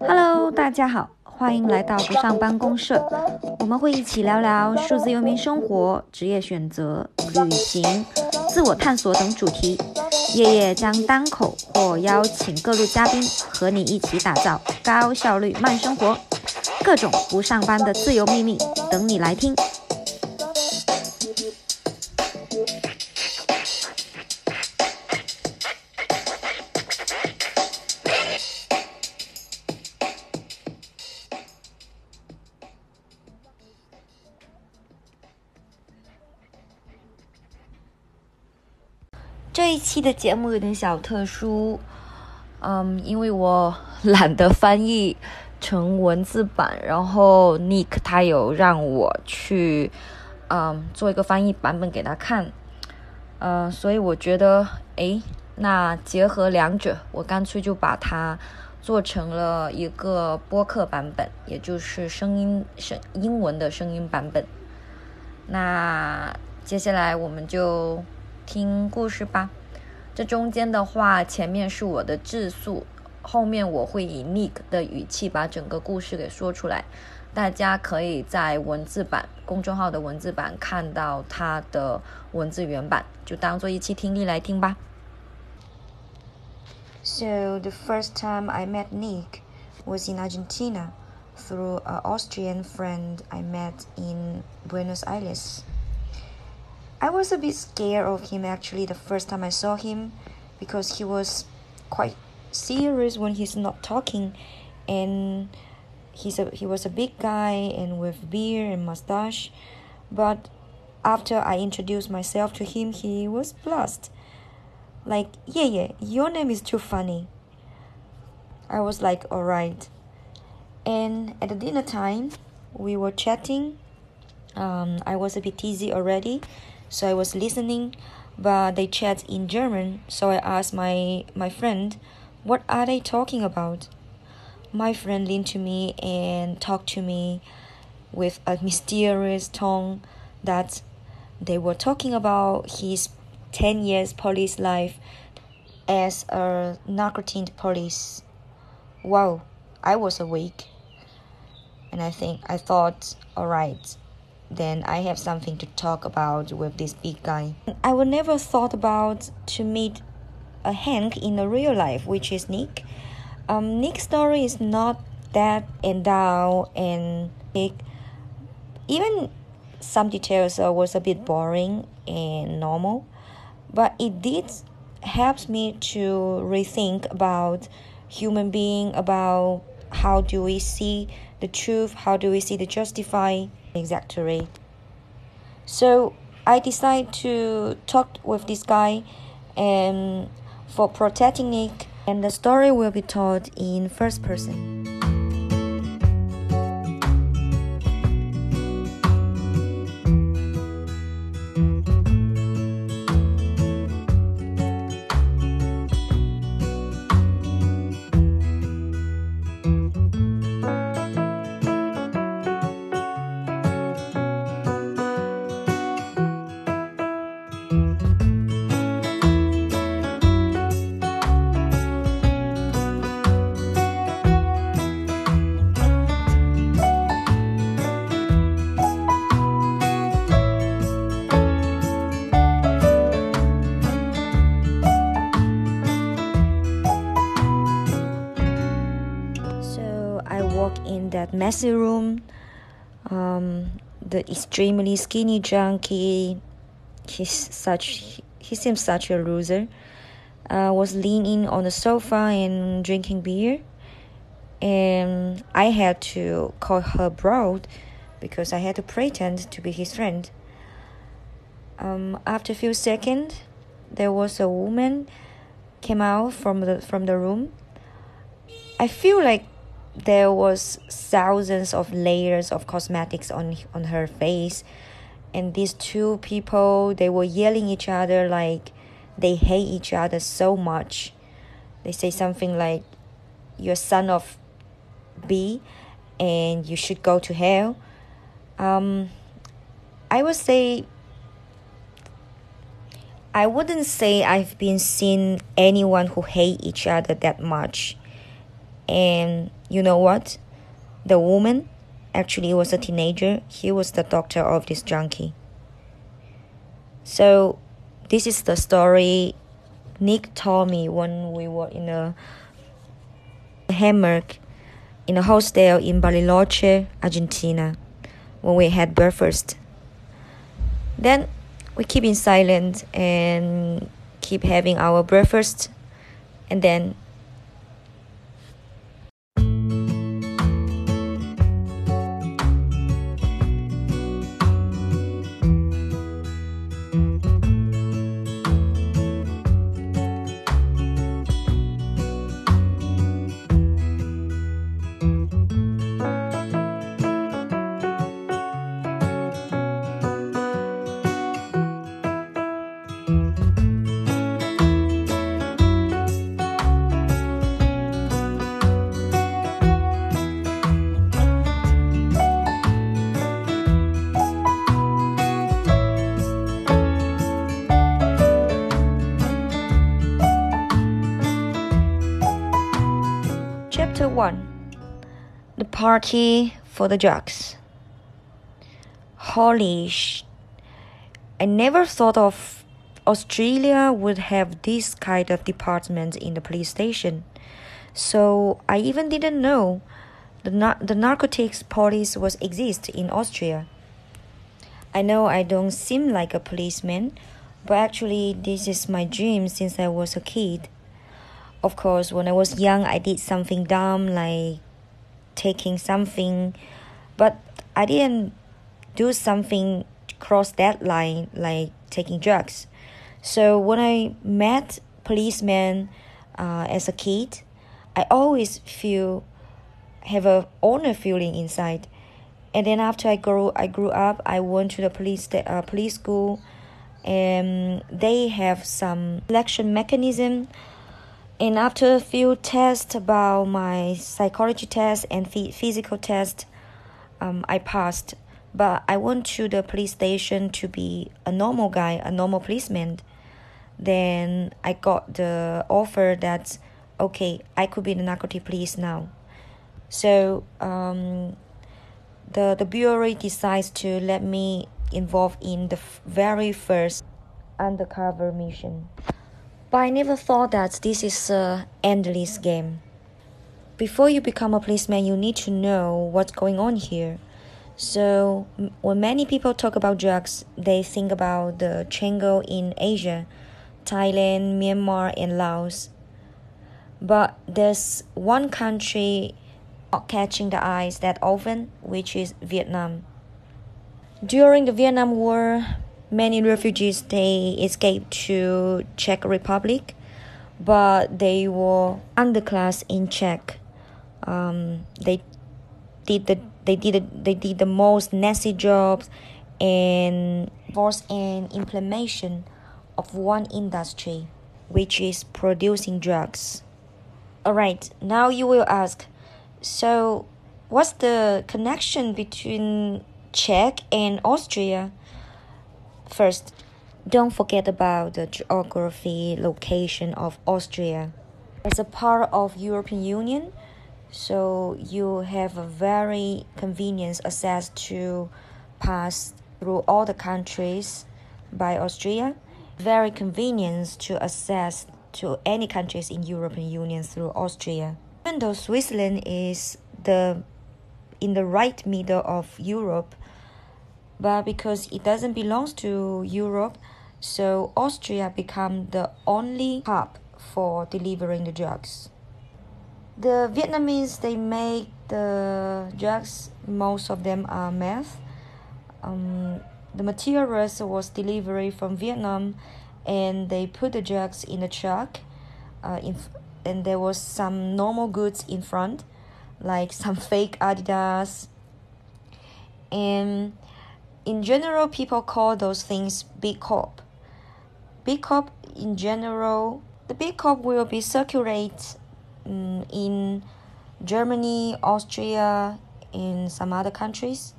Hello，大家好，欢迎来到不上班公社。我们会一起聊聊数字游民生活、职业选择、旅行、自我探索等主题。夜夜将单口或邀请各路嘉宾和你一起打造高效率慢生活，各种不上班的自由秘密等你来听。期的节目有点小特殊，嗯，因为我懒得翻译成文字版，然后 Nick 他有让我去，嗯，做一个翻译版本给他看，呃，所以我觉得，诶，那结合两者，我干脆就把它做成了一个播客版本，也就是声音声英文的声音版本。那接下来我们就。听故事吧，这中间的话，前面是我的自述，后面我会以 Nick 的语气把整个故事给说出来。大家可以在文字版公众号的文字版看到它的文字原版，就当做一期听力来听吧。So the first time I met Nick was in Argentina through an Austrian friend I met in Buenos Aires. I was a bit scared of him actually the first time I saw him because he was quite serious when he's not talking. And he's a he was a big guy and with beard and mustache. But after I introduced myself to him he was blushed like yeah yeah your name is too funny. I was like alright. And at the dinner time we were chatting. Um, I was a bit dizzy already so I was listening, but they chat in German. So I asked my my friend, "What are they talking about?" My friend leaned to me and talked to me with a mysterious tone that they were talking about his 10 years police life as a narcotin police. Wow, I was awake. And I think I thought, all right, then I have something to talk about with this big guy. I would never thought about to meet a Hank in the real life, which is Nick. Um, Nick's story is not that and down and big. Even some details uh, was a bit boring and normal, but it did helps me to rethink about human being about how do we see the truth how do we see the justify exactly. So I decided to talk with this guy and for protecting Nick and the story will be told in first person. The extremely skinny junkie, he's such he seems such a loser. Uh, was leaning on the sofa and drinking beer, and I had to call her broad because I had to pretend to be his friend. Um, after a few seconds, there was a woman came out from the from the room. I feel like there was thousands of layers of cosmetics on on her face. And these two people they were yelling each other like they hate each other so much. They say something like you're son of b and you should go to hell. Um, i would say I wouldn't say I've been seeing anyone who hate each other that much. And you know what? The woman actually was a teenager. He was the doctor of this junkie. So this is the story Nick told me when we were in a hammock in a hostel in Bariloche, Argentina, when we had breakfast. Then we keep in silence and keep having our breakfast and then Party for the Drugs. Holy sh! I never thought of Austria would have this kind of department in the police station. So I even didn't know the, nar- the narcotics police was exist in Austria. I know I don't seem like a policeman, but actually this is my dream since I was a kid. Of course, when I was young, I did something dumb like taking something, but I didn't do something cross that line like taking drugs. So when I met policemen uh, as a kid, I always feel have a honor feeling inside. And then after I grew I grew up, I went to the police uh, police school, and they have some selection mechanism and after a few tests about my psychology test and physical test um, i passed. But i went to the police station to be a normal guy a normal policeman. Then i got the offer that okay i could be the narcotic police now. So um, the the bureau decides to let me involve in the very first undercover mission but I never thought that this is a endless game. Before you become a policeman, you need to know what's going on here. So when many people talk about drugs, they think about the triangle in Asia, Thailand, Myanmar, and Laos. But there's one country not catching the eyes that often, which is Vietnam. During the Vietnam War, many refugees they escaped to Czech Republic, but they were underclass in Czech. Um, they did the they did the, they did the most nasty jobs and force and implementation of one industry, which is producing drugs. Alright, now you will ask, so what's the connection between Czech and Austria? First, don't forget about the geography location of Austria. As a part of European Union, so you have a very convenient access to pass through all the countries by Austria. Very convenient to access to any countries in European Union through Austria. Even though Switzerland is the in the right middle of Europe, but because it doesn't belong to Europe, so Austria become the only hub for delivering the drugs. The Vietnamese they make the drugs. Most of them are meth. Um, the materials was delivered from Vietnam, and they put the drugs in a truck. Uh, in, and there was some normal goods in front, like some fake Adidas. And in general, people call those things big corp. Big corp in general, the big corp will be circulate um, in Germany, Austria, in some other countries.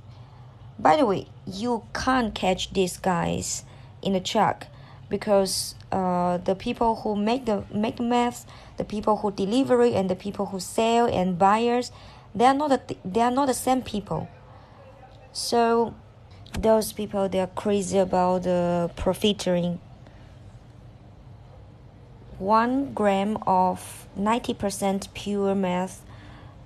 By the way, you can't catch these guys in a truck, because uh, the people who make the make the meth, the people who deliver it, and the people who sell and buyers, they are not the, they are not the same people. So those people they are crazy about the profiteering. One gram of ninety percent pure meth,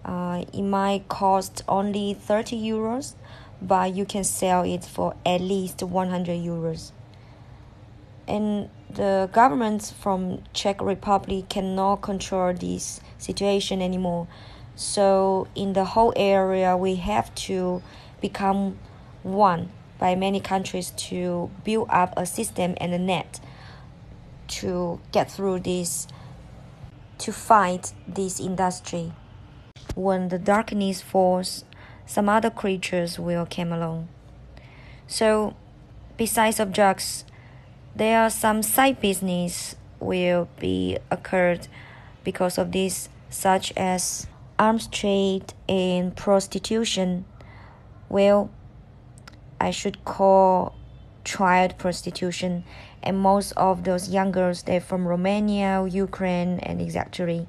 uh, it might cost only thirty euros, but you can sell it for at least one hundred euros and the government from Czech Republic cannot control this situation anymore. So in the whole area, we have to become one by many countries to build up a system and a net to get through this, to fight this industry. When the darkness falls, some other creatures will come along. So, besides of drugs, there are some side business will be occurred because of this, such as arms trade and prostitution. Well, I should call child prostitution, and most of those young girls they're from Romania, Ukraine, and exactly.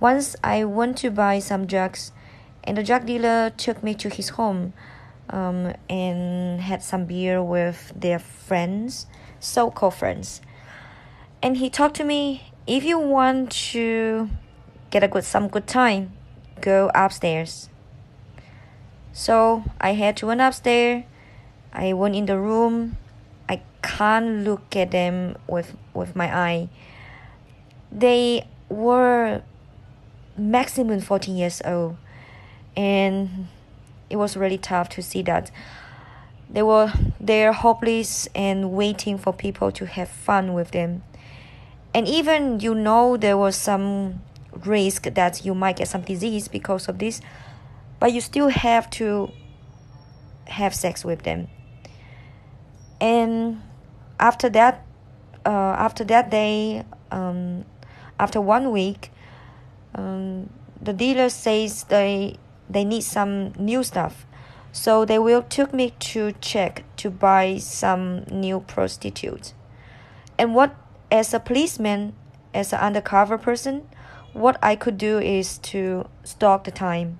Once I went to buy some drugs, and the drug dealer took me to his home um, and had some beer with their friends, so called friends. And he talked to me if you want to get a good some good time, go upstairs. So I had to went upstairs. I went in the room. I can't look at them with with my eye. They were maximum 14 years old and it was really tough to see that they were there hopeless and waiting for people to have fun with them and even you know there was some risk that you might get some disease because of this but you still have to have sex with them and after that uh, after that day um, after one week um, the dealer says they they need some new stuff. So they will took me to Czech to buy some new prostitutes. And what as a policeman, as an undercover person, what I could do is to stalk the time.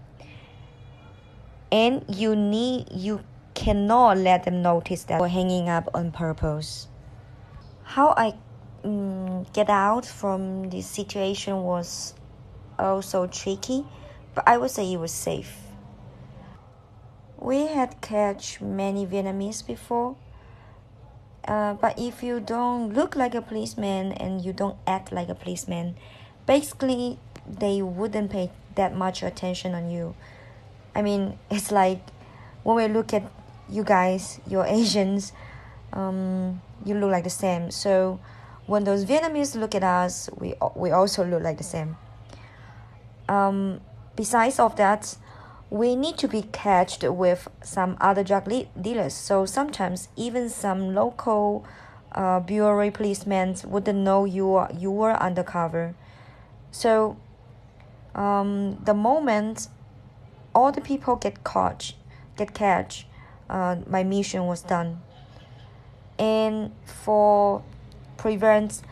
And you need you cannot let them notice that we're hanging up on purpose. How I um, get out from this situation was also tricky but I would say it was safe. We had catch many Vietnamese before, uh, but if you don't look like a policeman and you don't act like a policeman, basically they wouldn't pay that much attention on you. I mean, it's like when we look at you guys, you're Asians, um, you look like the same. So when those Vietnamese look at us, we we also look like the same. Um, Besides of that, we need to be catched with some other drug dealers. So sometimes even some local uh, bureau policemen wouldn't know you are, you were undercover. So um, the moment all the people get caught, get catch, uh, my mission was done. And for prevent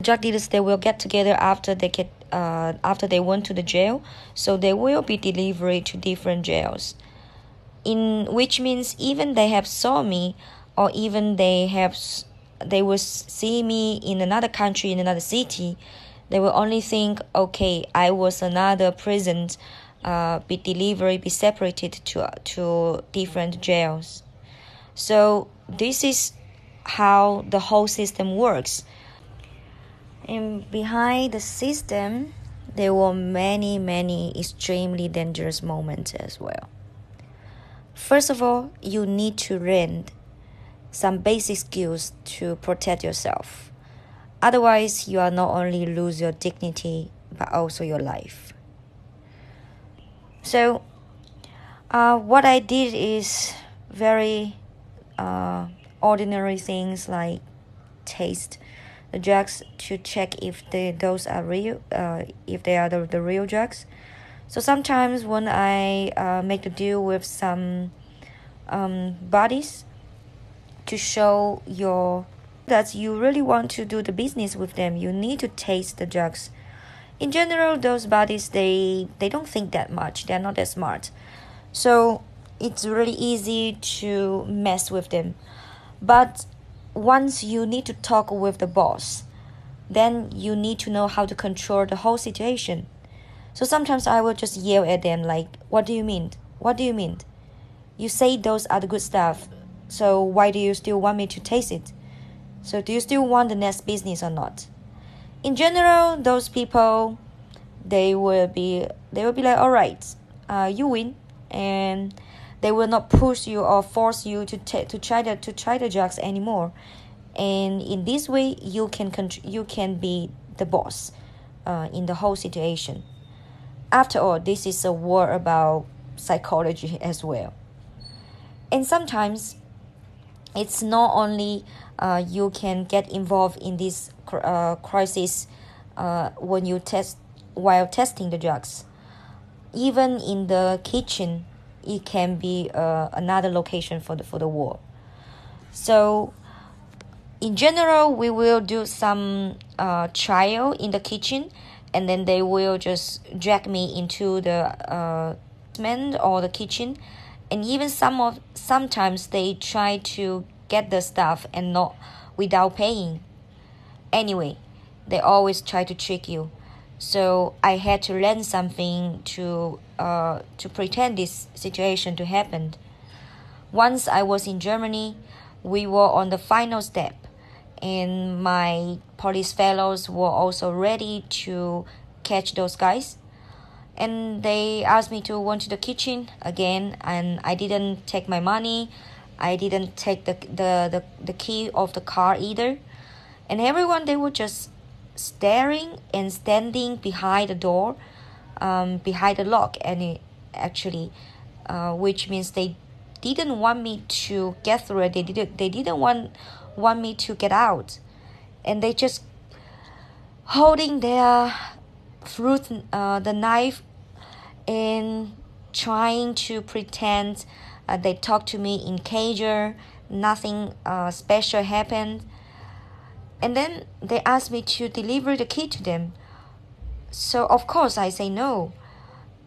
drug dealers, they will get together after they get uh, after they went to the jail, so they will be delivered to different jails. In which means even they have saw me, or even they have they will see me in another country in another city, they will only think, okay, I was another prison, uh, be delivered, be separated to to different jails. So this is how the whole system works and behind the system, there were many, many extremely dangerous moments as well. First of all, you need to learn some basic skills to protect yourself. Otherwise, you are not only lose your dignity but also your life. So, uh, what I did is very uh, ordinary things like taste the drugs to check if the those are real, uh, if they are the, the real drugs. So sometimes when I uh, make a deal with some um, bodies to show your that you really want to do the business with them, you need to taste the drugs. In general, those bodies they they don't think that much. They're not that smart, so it's really easy to mess with them. But once you need to talk with the boss, then you need to know how to control the whole situation. So sometimes I will just yell at them like, "What do you mean? What do you mean? You say those are the good stuff, so why do you still want me to taste it? So do you still want the next business or not?" In general, those people, they will be they will be like, "All right, uh, you win," and they will not push you or force you to t- to try the to try the drugs anymore. And in this way, you can contr- you can be the boss uh, in the whole situation after all, this is a war about psychology as well. And sometimes it's not only uh, you can get involved in this uh, crisis uh, when you test while testing the drugs. Even in the kitchen, it can be uh, another location for the for the war. So, in general, we will do some uh, trial in the kitchen and then they will just drag me into the uh, or the kitchen and even some of sometimes they try to get the stuff and not without paying. Anyway they always try to trick you. So i had to learn something to uh, to pretend this situation to happen. Once i was in germany we were on the final step. And my police fellows were also ready to catch those guys and they asked me to go to the kitchen again and i didn't take my money. I didn't take the, the, the, the key of the car either. And everyone they were just staring and standing behind the door um, behind the lock and it, actually uh, which means they didn't want me to get through it. They didn't they didn't want want me to get out. And they just holding their fruit uh, the knife and trying to pretend uh, they talked to me in Kazakh nothing uh, special happened. And then they asked me to deliver the key to them. So of course i say no.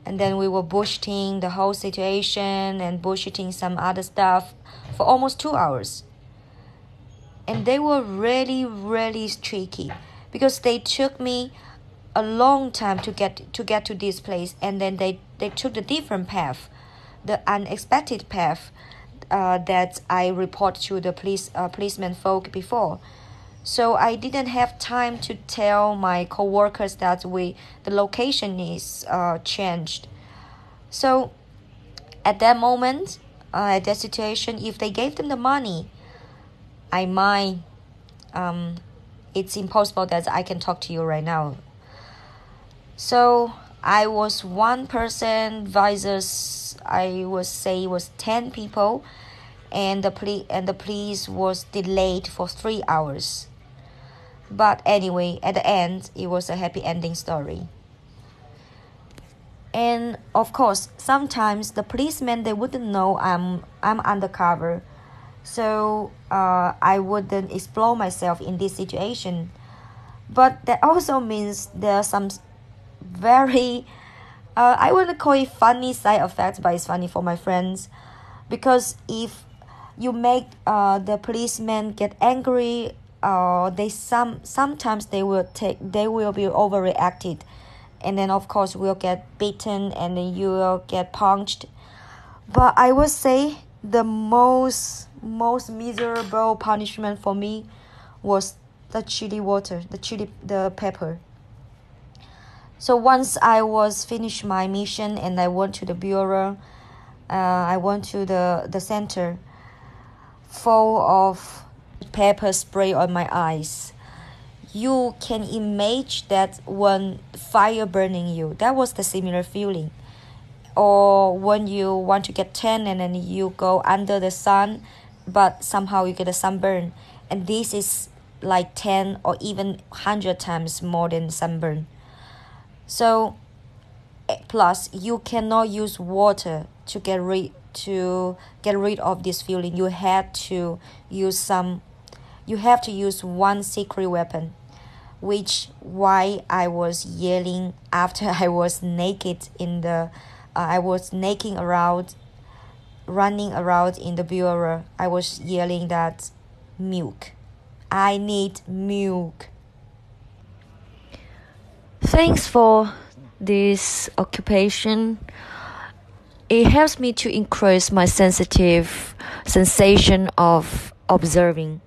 And then we were bullshitting the whole situation and bullshitting some other stuff for almost two hours. And they were really really tricky because they took me a long time to get to get to this place and then they they took the different path the unexpected path uh, that I report to the police uh, policeman folk before so I didn't have time to tell my coworkers that we the location is uh, changed so at that moment uh, at that situation if they gave them the money I might um, it's impossible that I can talk to you right now. So I was one person versus I would say was ten people, and the police and the police was delayed for three hours. But anyway, at the end, it was a happy ending story. And of course, sometimes the policemen they wouldn't know I'm I'm undercover so uh, I wouldn't explore myself in this situation. But that also means there are some very, uh, I wouldn't call it funny side effects, but it's funny for my friends, because if you make uh, the policemen get angry, uh, they some sometimes they will take they will be overreacted, and then of course we'll get beaten and then you will get punched. But I would say the most most miserable punishment for me was the chili water, the chili, the pepper. So once I was finished my mission and I went to the bureau, uh, I went to the, the center full of pepper spray on my eyes. You can imagine that when fire burning you, that was the similar feeling. Or when you want to get tan and then you go under the sun but somehow you get a sunburn and this is like 10 or even 100 times more than sunburn so plus you cannot use water to get rid to get rid of this feeling you had to use some you have to use one secret weapon, which why I was yelling after I was naked in the, uh, I was naked around, running around in the bureau. I was yelling that milk. I need milk. Thanks for this occupation. It helps me to increase my sensitive sensation of observing.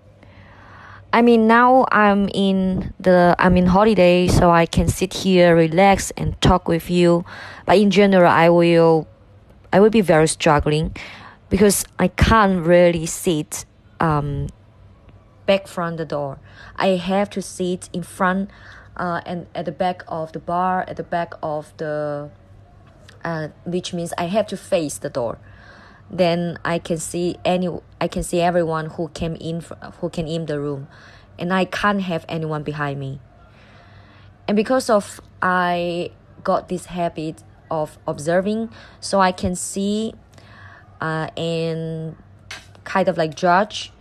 I mean now I'm in the I'm in holiday so I can sit here relax and talk with you but in general I will I will be very struggling because I can't really sit um, back from the door. I have to sit in front uh, and at the back of the bar, at the back of the, uh, which means I have to face the door. Then I can see any, I can see everyone who came in, who came in the room, and I can't have anyone behind me. And because of I got this habit of observing, so I can see, uh, and kind of like judge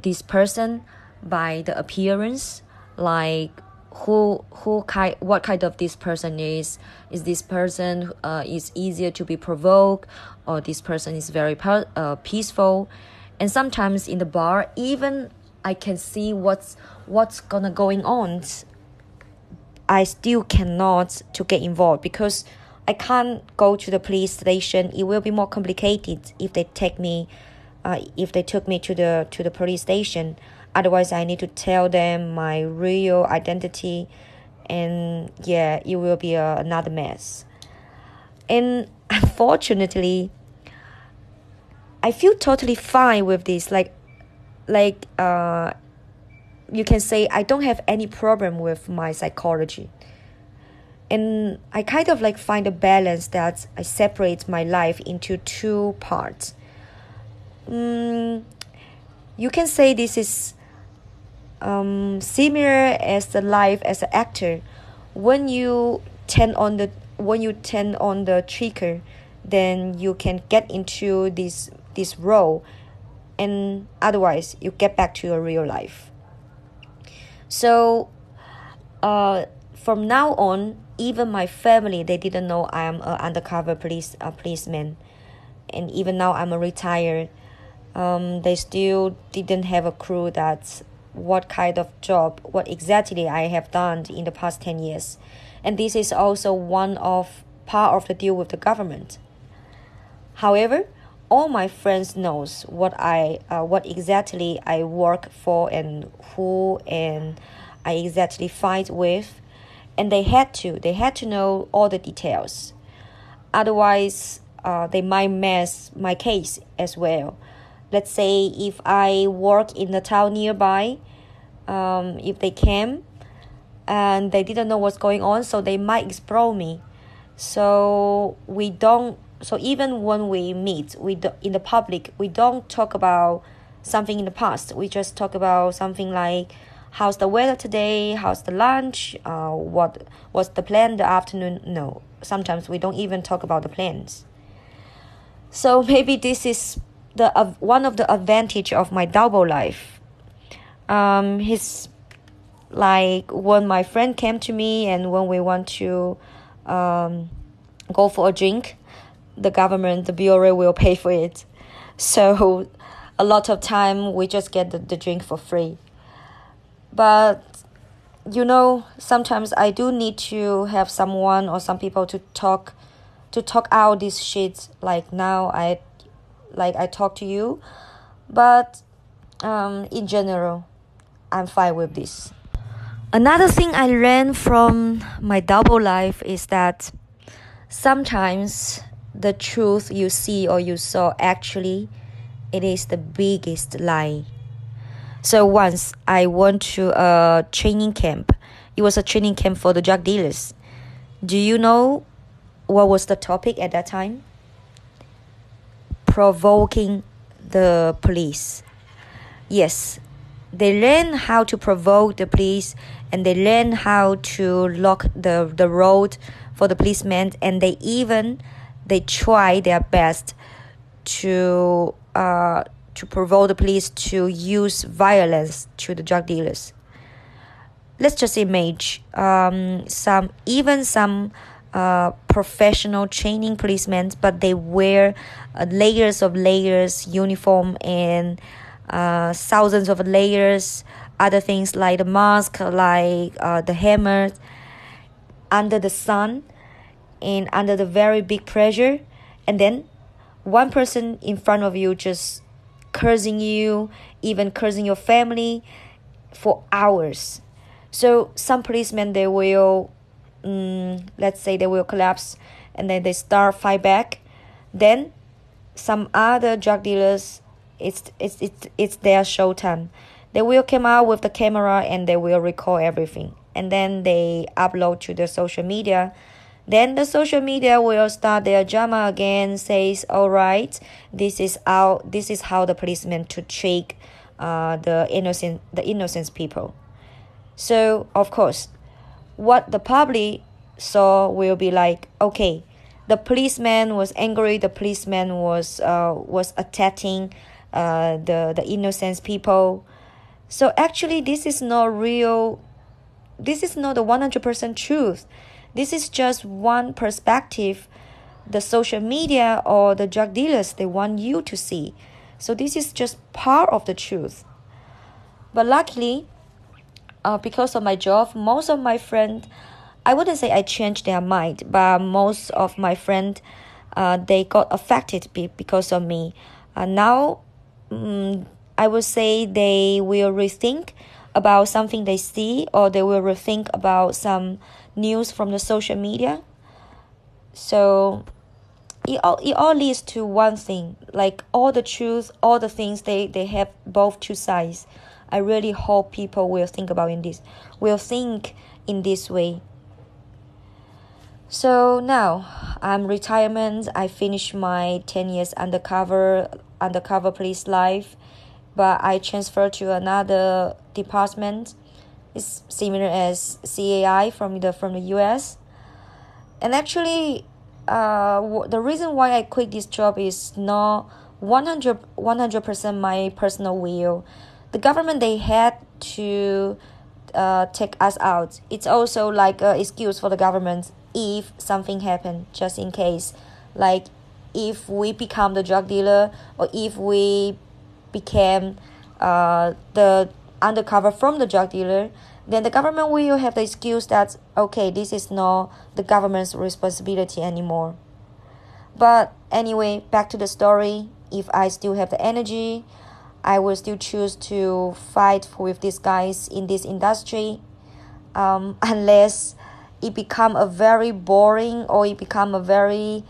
this person by the appearance like who who kind what kind of this person is? Is this person uh, is easier to be provoked or this person is very uh, peaceful? And sometimes in the bar even i can see what's what's gonna going on. I still cannot to get involved because i can't go to the police station. It will be more complicated if they take me uh, if they took me to the to the police station otherwise i need to tell them my real identity and yeah it will be another mess. And unfortunately i feel totally fine with this. Like like uh you can say i don't have any problem with my psychology. And i kind of like find a balance that i separate my life into two parts. Mm, you can say this is um, similar as the life as an actor. When you turn on the when you turn on the trigger, then you can get into this this role, and otherwise you get back to your real life. So, uh, from now on, even my family they didn't know I am an undercover police a policeman, and even now I'm a retired um, they still didn't have a clue that what kind of job, what exactly I have done in the past 10 years. And this is also one of part of the deal with the government. However, all my friends knows what I uh, what exactly I work for and who and I exactly fight with and they had to they had to know all the details otherwise uh, they might mess my case as well let's say if I work in the town nearby, um, if they came and they didn't know what's going on, so they might explode me. So we don't. So even when we meet, we do, in the public, we don't talk about something in the past. We just talk about something like how's the weather today, how's the lunch, uh, what what's the plan the afternoon. No, sometimes we don't even talk about the plans. So maybe this is the uh, one of the advantage of my double life um like when my friend came to me and when we want to um go for a drink the government the bureau will pay for it. So a lot of time we just get the, the drink for free. But you know sometimes i do need to have someone or some people to talk to talk out this shit like now i like I talk to you, but um, in general, I'm fine with this. Another thing I learned from my double life is that sometimes the truth you see or you saw actually it is the biggest lie. So once I went to a training camp. It was a training camp for the drug dealers. Do you know what was the topic at that time? Provoking the police. Yes, they learn how to provoke the police and they learn how to lock the, the road for the policemen and they even they try their best to uh, to provoke the police to use violence to the drug dealers. Let's just imagine um, some even some uh, professional training policemen, but they wear uh, layers of layers uniform and uh, thousands of layers, other things like the mask, like uh, the hammer, under the sun and under the very big pressure, and then one person in front of you just cursing you, even cursing your family for hours. So some policemen they will, um, let's say they will collapse, and then they start fight back. Then some other drug dealers, it's it's it's it's their showtime. They will come out with the camera and they will record everything, and then they upload to the social media then the social media will start their drama again, says, all right, this is how this is how the policemen to trick uh, the innocent the innocent people. So of course, what the public saw will be like, okay, the policeman was angry, the policeman was uh, was attacking uh, the, the innocent people. So actually this is not real this is not the 100% truth this is just one perspective the social media or the drug dealers they want you to see. So this is just part of the truth. But luckily, uh, because of my job, most of my friends, I wouldn't say I changed their mind, but most of my friends, uh, they got affected because of me. Uh, now, um, I would say they will rethink about something they see, or they will rethink about some news from the social media. So it all, it all leads to one thing like all the truth all the things they, they have both two sides i really hope people will think about in this will think in this way so now i'm retirement i finished my 10 years undercover undercover police life but i transferred to another department it's similar as CAI from the from the US. And actually, uh, the reason why I quit this job is not 100 percent my personal will. The government they had to uh, take us out. It's also like an excuse for the government if something happened, just in case, like if we become the drug dealer or if we became uh, the undercover from the drug dealer, then the government will have the excuse that, okay, this is not the government's responsibility anymore. But anyway, back to the story. If I still have the energy, I will still choose to fight with these guys in this industry, um, unless it become a very boring or it become a very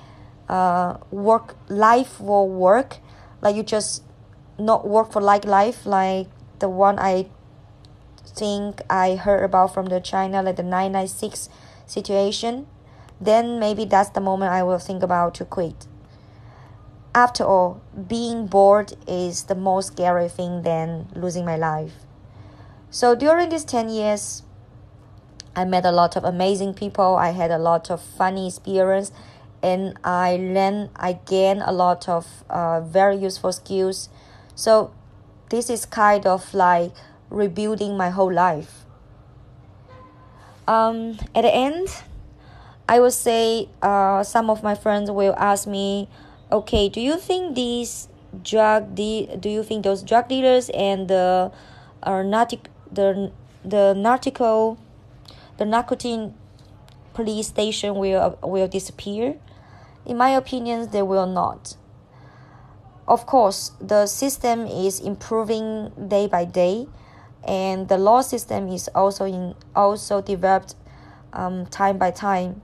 uh, work life for work, like you just not work for like life, like the one I think I heard about from the China, like the 996 situation, then maybe that's the moment I will think about to quit. After all, being bored is the most scary thing than losing my life. So during these 10 years, I met a lot of amazing people. I had a lot of funny experience and I learned, I gained a lot of uh, very useful skills. So this is kind of like rebuilding my whole life. Um, at the end, I would say uh, some of my friends will ask me, okay, do you think these drug de- do you think those drug dealers and the uh, narcotic the the narcotical the narcotin police station will will disappear? In my opinion, they will not. Of course, the system is improving day by day and the law system is also in also developed um, time by time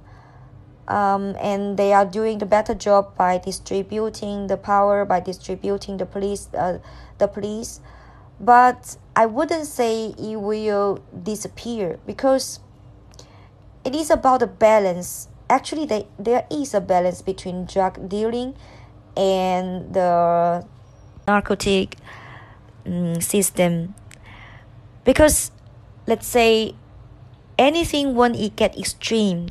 um, and they are doing the better job by distributing the power by distributing the police uh, the police. But i wouldn't say it will disappear because it is about the balance. Actually they, there is a balance between drug dealing and the narcotic um, system. Because let's say anything when it get extreme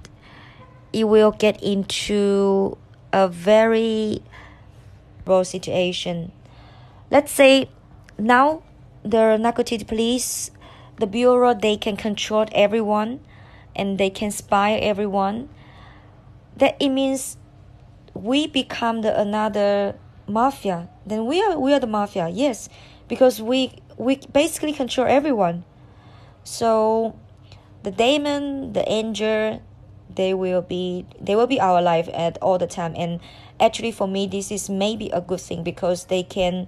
it will get into a very bad situation let's say now the narcotic police, the bureau, they can control everyone and they can spy everyone. That it means we become the another mafia. Then we are we are the mafia, yes, because we we basically control everyone. So the demon, the angel, they will be they will be our life at all the time. And actually, for me, this is maybe a good thing because they can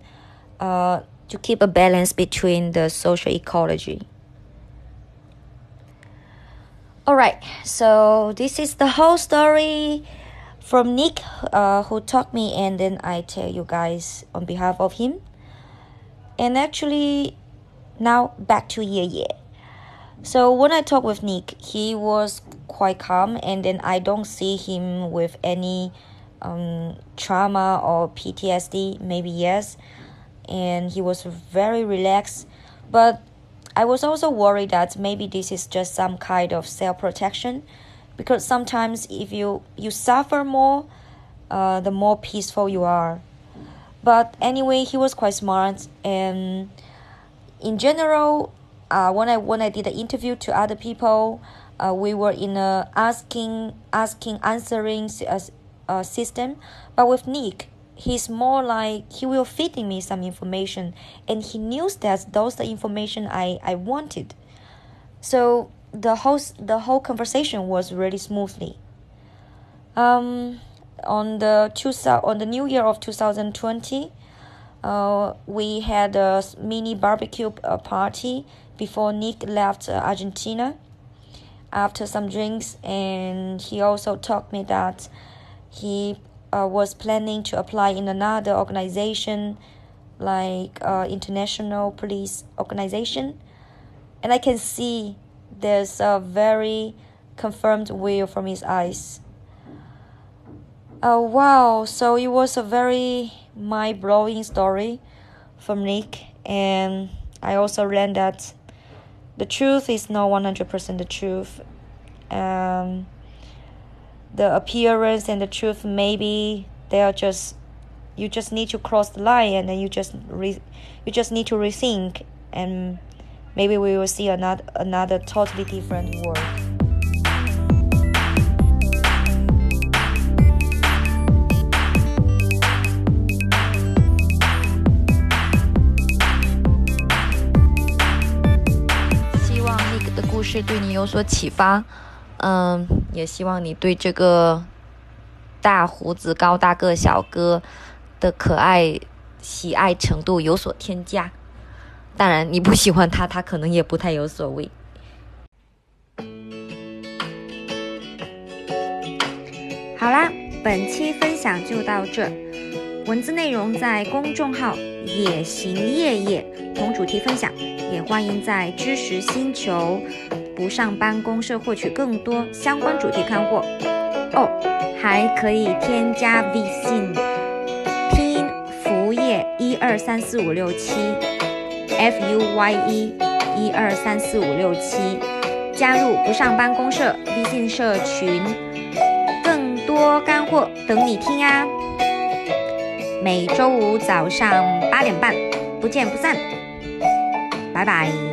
uh, to keep a balance between the social ecology. All right, so this is the whole story from Nick, uh, who taught me, and then I tell you guys on behalf of him. And actually, now back to Ye Ye. So when I talk with Nick, he was quite calm, and then I don't see him with any um, trauma or PTSD. Maybe yes, and he was very relaxed. But I was also worried that maybe this is just some kind of self protection, because sometimes if you you suffer more, uh, the more peaceful you are. But anyway, he was quite smart, and in general, uh, when I when I did the interview to other people, uh, we were in a asking asking answering uh, uh, system, but with Nick, he's more like he will feeding me some information, and he knew that those the information I I wanted, so the whole the whole conversation was really smoothly. Um, on the two on the New Year of two thousand twenty. Uh, we had a mini barbecue uh, party before Nick left uh, Argentina after some drinks, and he also told me that he uh, was planning to apply in another organization like uh, international police organization. And i can see there's a very confirmed will from his eyes. Oh wow so it was a very mind-blowing story from nick and i also learned that the truth is not 100% the truth. Um, the appearance and the truth maybe they are just you just need to cross the line and then you just re, you just need to rethink and maybe we will see another another totally different world 是对你有所启发。嗯，也希望你对这个大胡子高大个小哥的可爱喜爱程度有所添加。当然，你不喜欢他，他可能也不太有所谓。好啦，本期分享就到这。文字内容在公众号“野行夜夜”同主题分享，也欢迎在知识星球。不上班公社获取更多相关主题干货哦，还可以添加微信拼音服务业一二三四五六七 F U Y E 一二三四五六七，加入不上班公社微信社群，更多干货等你听啊！每周五早上八点半，不见不散，拜拜。